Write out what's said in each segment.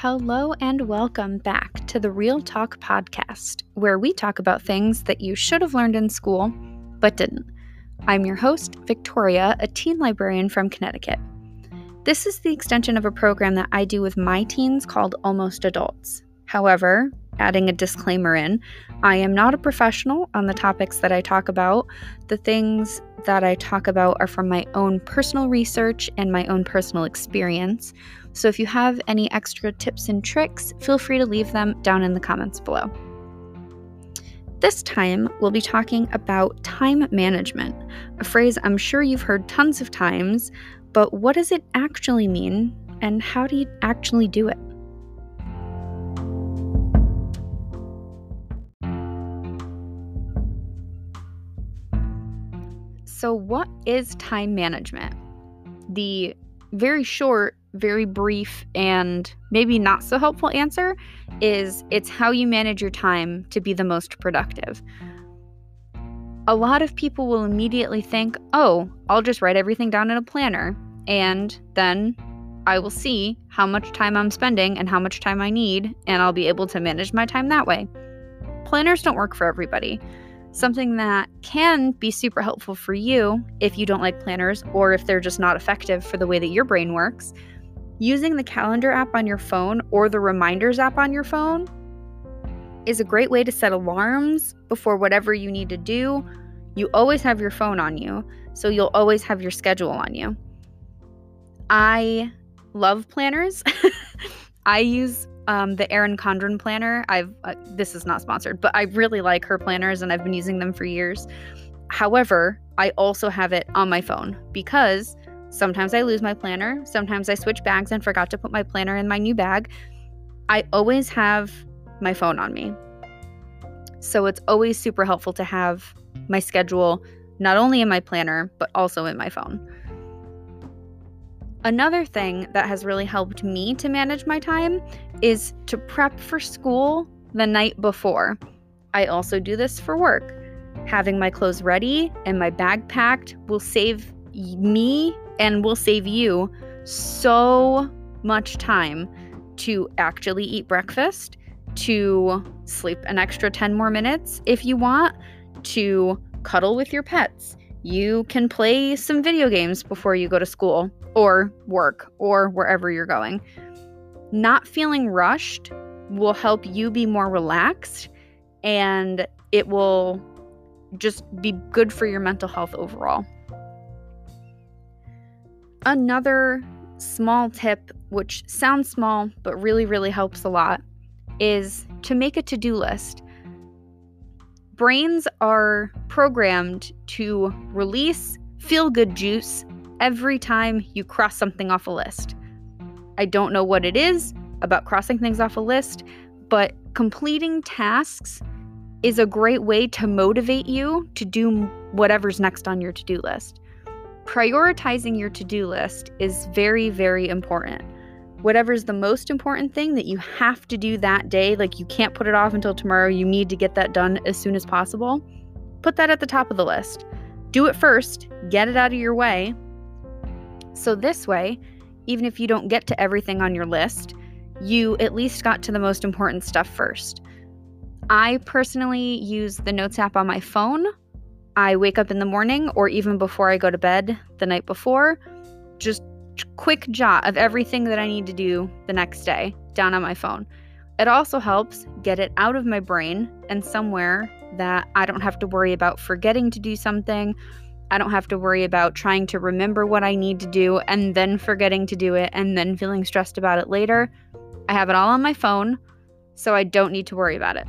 Hello, and welcome back to the Real Talk podcast, where we talk about things that you should have learned in school but didn't. I'm your host, Victoria, a teen librarian from Connecticut. This is the extension of a program that I do with my teens called Almost Adults. However, adding a disclaimer in, I am not a professional on the topics that I talk about. The things that I talk about are from my own personal research and my own personal experience. So if you have any extra tips and tricks, feel free to leave them down in the comments below. This time, we'll be talking about time management, a phrase I'm sure you've heard tons of times, but what does it actually mean, and how do you actually do it? So, what is time management? The very short very brief and maybe not so helpful answer is it's how you manage your time to be the most productive. A lot of people will immediately think, oh, I'll just write everything down in a planner and then I will see how much time I'm spending and how much time I need, and I'll be able to manage my time that way. Planners don't work for everybody. Something that can be super helpful for you if you don't like planners or if they're just not effective for the way that your brain works Using the calendar app on your phone or the reminders app on your phone is a great way to set alarms before whatever you need to do. You always have your phone on you, so you'll always have your schedule on you. I love planners. I use um, the Erin Condren planner. I've uh, this is not sponsored, but I really like her planners and I've been using them for years. However, I also have it on my phone because Sometimes I lose my planner. Sometimes I switch bags and forgot to put my planner in my new bag. I always have my phone on me. So it's always super helpful to have my schedule not only in my planner, but also in my phone. Another thing that has really helped me to manage my time is to prep for school the night before. I also do this for work. Having my clothes ready and my bag packed will save me and will save you so much time to actually eat breakfast, to sleep an extra 10 more minutes if you want, to cuddle with your pets. You can play some video games before you go to school or work or wherever you're going. Not feeling rushed will help you be more relaxed and it will just be good for your mental health overall. Another small tip, which sounds small but really, really helps a lot, is to make a to do list. Brains are programmed to release feel good juice every time you cross something off a list. I don't know what it is about crossing things off a list, but completing tasks is a great way to motivate you to do whatever's next on your to do list prioritizing your to do list is very, very important. Whatever's the most important thing that you have to do that day, like you can't put it off until tomorrow, you need to get that done as soon as possible, put that at the top of the list. Do it first, get it out of your way. So, this way, even if you don't get to everything on your list, you at least got to the most important stuff first. I personally use the Notes app on my phone I wake up in the morning or even before I go to bed the night before, just quick jot of everything that I need to do the next day down on my phone. It also helps get it out of my brain and somewhere that I don't have to worry about forgetting to do something. I don't have to worry about trying to remember what I need to do and then forgetting to do it and then feeling stressed about it later. I have it all on my phone, so I don't need to worry about it.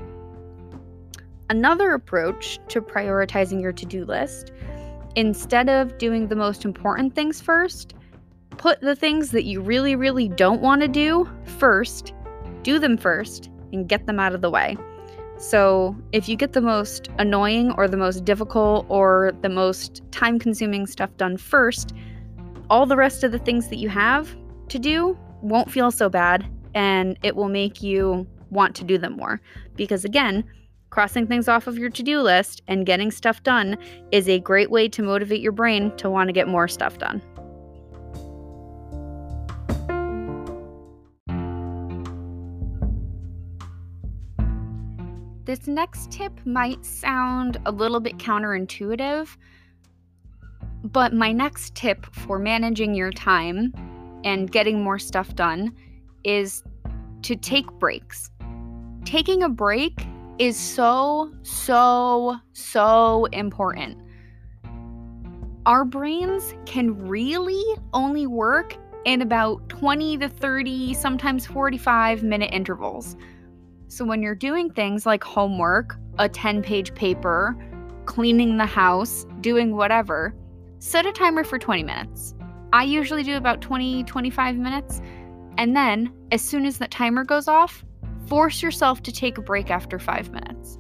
Another approach to prioritizing your to do list, instead of doing the most important things first, put the things that you really, really don't want to do first, do them first, and get them out of the way. So, if you get the most annoying or the most difficult or the most time consuming stuff done first, all the rest of the things that you have to do won't feel so bad and it will make you want to do them more. Because again, Crossing things off of your to do list and getting stuff done is a great way to motivate your brain to want to get more stuff done. This next tip might sound a little bit counterintuitive, but my next tip for managing your time and getting more stuff done is to take breaks. Taking a break is so, so, so important. Our brains can really only work in about 20 to 30, sometimes 45 minute intervals. So when you're doing things like homework, a 10 page paper, cleaning the house, doing whatever, set a timer for 20 minutes. I usually do about 20, 25 minutes. And then, as soon as that timer goes off, force yourself to take a break after five minutes.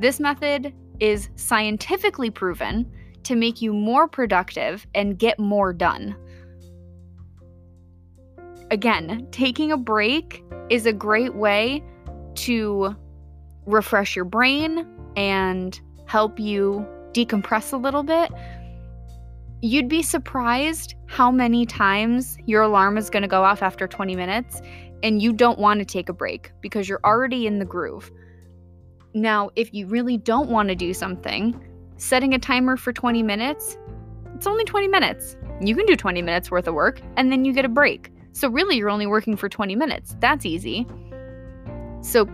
This method is scientifically proven to make you more productive and get more done. Again, taking a break is a great way to refresh your brain and help you decompress a little bit. You'd be surprised how many times your alarm is going to go off after 20 minutes and you don't want to take a break because you're already in the groove. Now, if you really don't want to do something, setting a timer for 20 minutes, it's only 20 minutes. You can do 20 minutes worth of work and then you get a break. So, really, you're only working for 20 minutes. That's easy. So,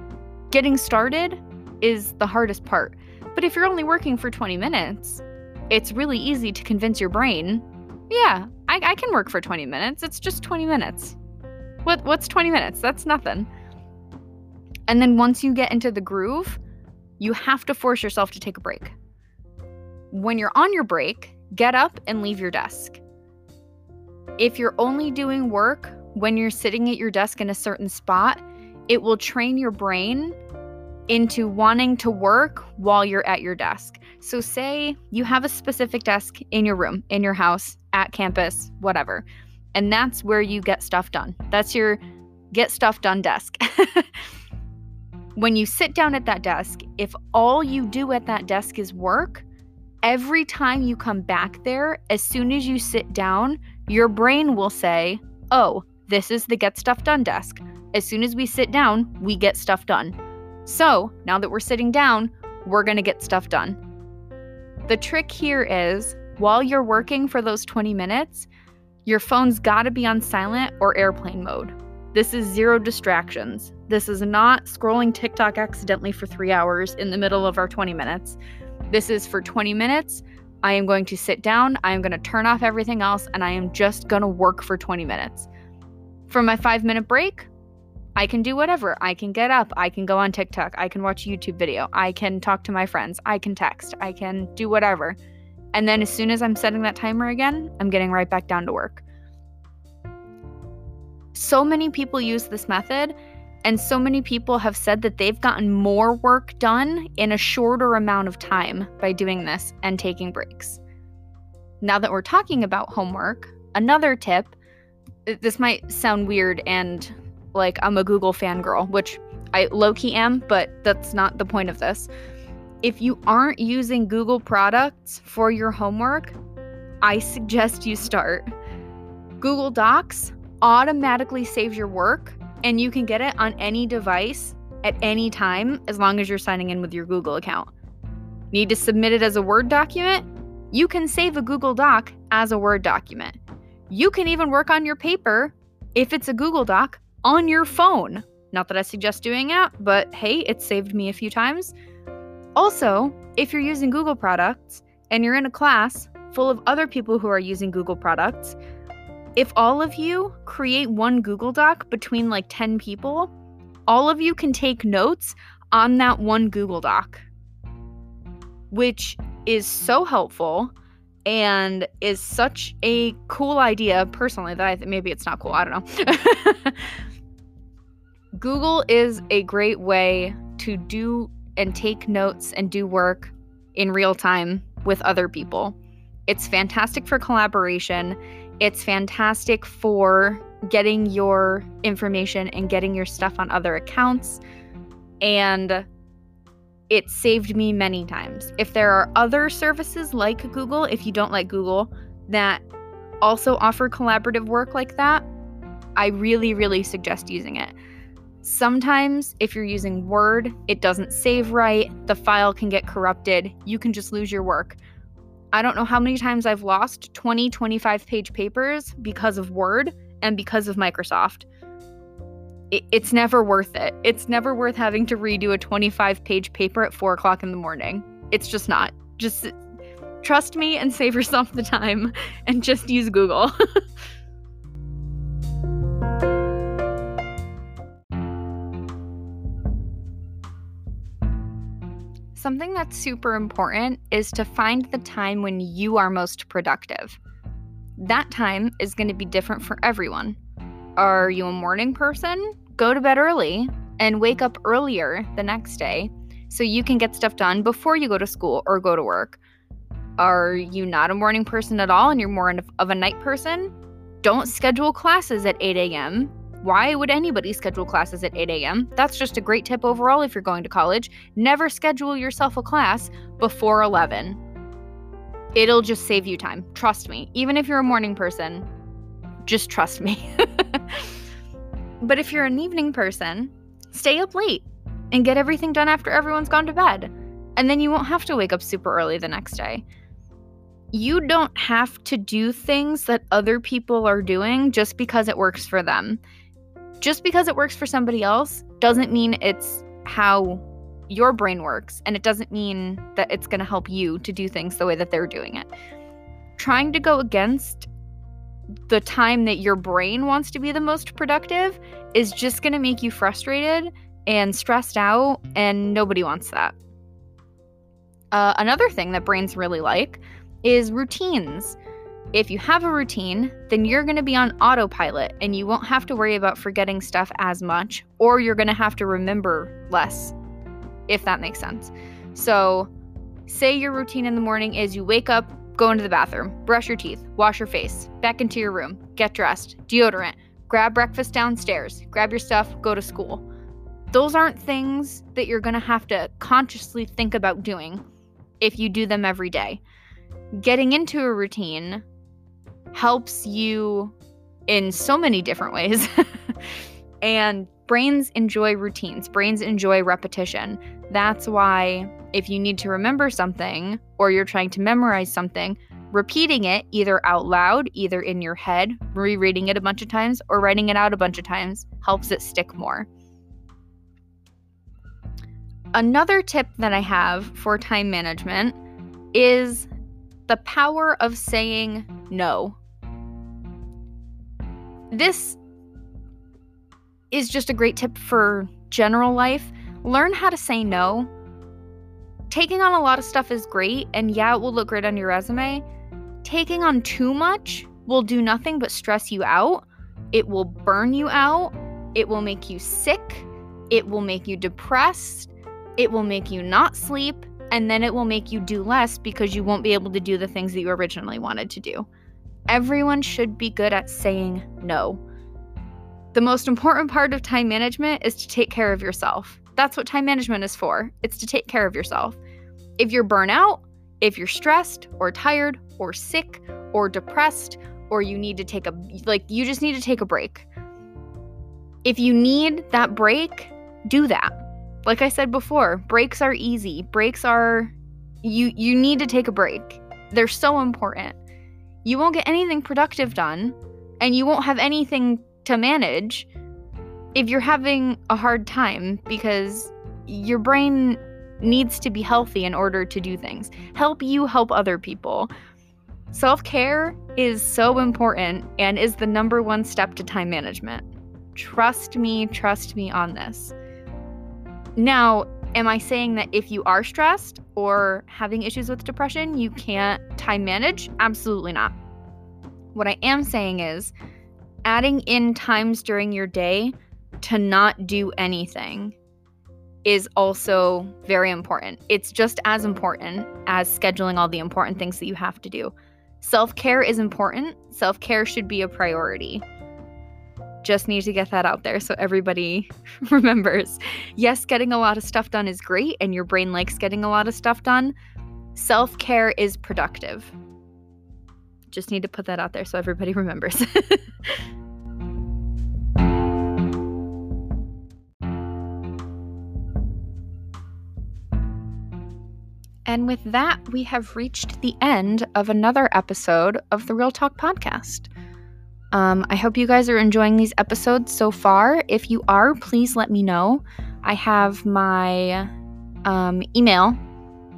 getting started is the hardest part. But if you're only working for 20 minutes, it's really easy to convince your brain, yeah, I, I can work for 20 minutes. It's just 20 minutes. What what's 20 minutes? That's nothing. And then once you get into the groove, you have to force yourself to take a break. When you're on your break, get up and leave your desk. If you're only doing work when you're sitting at your desk in a certain spot, it will train your brain into wanting to work while you're at your desk. So, say you have a specific desk in your room, in your house, at campus, whatever, and that's where you get stuff done. That's your get stuff done desk. when you sit down at that desk, if all you do at that desk is work, every time you come back there, as soon as you sit down, your brain will say, Oh, this is the get stuff done desk. As soon as we sit down, we get stuff done. So, now that we're sitting down, we're going to get stuff done. The trick here is while you're working for those 20 minutes, your phone's got to be on silent or airplane mode. This is zero distractions. This is not scrolling TikTok accidentally for three hours in the middle of our 20 minutes. This is for 20 minutes. I am going to sit down, I am going to turn off everything else, and I am just going to work for 20 minutes. For my five minute break, I can do whatever. I can get up. I can go on TikTok. I can watch a YouTube video. I can talk to my friends. I can text. I can do whatever. And then as soon as I'm setting that timer again, I'm getting right back down to work. So many people use this method, and so many people have said that they've gotten more work done in a shorter amount of time by doing this and taking breaks. Now that we're talking about homework, another tip this might sound weird and like I'm a Google fangirl, which I low key am, but that's not the point of this. If you aren't using Google products for your homework, I suggest you start. Google Docs automatically saves your work, and you can get it on any device at any time as long as you're signing in with your Google account. Need to submit it as a Word document? You can save a Google Doc as a Word document. You can even work on your paper, if it's a Google Doc, on your phone. Not that I suggest doing it, but hey, it saved me a few times. Also, if you're using Google products and you're in a class full of other people who are using Google products, if all of you create one Google Doc between like 10 people, all of you can take notes on that one Google Doc, which is so helpful and is such a cool idea personally that I think maybe it's not cool. I don't know. Google is a great way to do and take notes and do work in real time with other people. It's fantastic for collaboration. It's fantastic for getting your information and getting your stuff on other accounts. And it saved me many times. If there are other services like Google, if you don't like Google, that also offer collaborative work like that, I really, really suggest using it. Sometimes, if you're using Word, it doesn't save right, the file can get corrupted, you can just lose your work. I don't know how many times I've lost 20, 25 page papers because of Word and because of Microsoft. It's never worth it. It's never worth having to redo a 25 page paper at 4 o'clock in the morning. It's just not. Just trust me and save yourself the time and just use Google. Something that's super important is to find the time when you are most productive. That time is going to be different for everyone. Are you a morning person? Go to bed early and wake up earlier the next day so you can get stuff done before you go to school or go to work. Are you not a morning person at all and you're more of a night person? Don't schedule classes at 8 a.m. Why would anybody schedule classes at 8 a.m.? That's just a great tip overall if you're going to college. Never schedule yourself a class before 11. It'll just save you time. Trust me. Even if you're a morning person, just trust me. but if you're an evening person, stay up late and get everything done after everyone's gone to bed. And then you won't have to wake up super early the next day. You don't have to do things that other people are doing just because it works for them just because it works for somebody else doesn't mean it's how your brain works, and it doesn't mean that it's going to help you to do things the way that they're doing it. Trying to go against the time that your brain wants to be the most productive is just going to make you frustrated and stressed out, and nobody wants that. Uh, another thing that brains really like is routines. If you have a routine, then you're going to be on autopilot and you won't have to worry about forgetting stuff as much, or you're going to have to remember less, if that makes sense. So, say your routine in the morning is you wake up, go into the bathroom, brush your teeth, wash your face, back into your room, get dressed, deodorant, grab breakfast downstairs, grab your stuff, go to school. Those aren't things that you're going to have to consciously think about doing if you do them every day. Getting into a routine helps you in so many different ways. and brains enjoy routines, brains enjoy repetition. That's why if you need to remember something or you're trying to memorize something, repeating it either out loud, either in your head, rereading it a bunch of times, or writing it out a bunch of times helps it stick more. Another tip that I have for time management is the power of saying no. This is just a great tip for general life. Learn how to say no. Taking on a lot of stuff is great, and yeah, it will look great on your resume. Taking on too much will do nothing but stress you out. It will burn you out. It will make you sick. It will make you depressed. It will make you not sleep. And then it will make you do less because you won't be able to do the things that you originally wanted to do. Everyone should be good at saying no. The most important part of time management is to take care of yourself. That's what time management is for. It's to take care of yourself. If you're burnout, if you're stressed or tired or sick or depressed or you need to take a like you just need to take a break. If you need that break, do that. Like I said before, breaks are easy. Breaks are you you need to take a break. They're so important you won't get anything productive done and you won't have anything to manage if you're having a hard time because your brain needs to be healthy in order to do things. Help you help other people. Self care is so important and is the number one step to time management. Trust me, trust me on this. Now, am I saying that if you are stressed or having issues with depression, you can't time manage? Absolutely not. What I am saying is adding in times during your day to not do anything is also very important. It's just as important as scheduling all the important things that you have to do. Self care is important, self care should be a priority. Just need to get that out there so everybody remembers. Yes, getting a lot of stuff done is great, and your brain likes getting a lot of stuff done. Self care is productive. Just need to put that out there so everybody remembers. And with that, we have reached the end of another episode of the Real Talk podcast. Um, I hope you guys are enjoying these episodes so far. If you are, please let me know. I have my um, email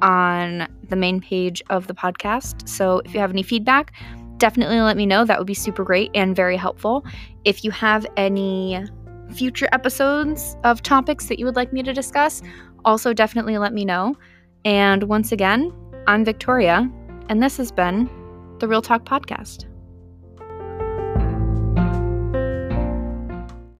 on the main page of the podcast. So if you have any feedback, definitely let me know. That would be super great and very helpful. If you have any future episodes of topics that you would like me to discuss, also definitely let me know. And once again, I'm Victoria, and this has been the Real Talk Podcast.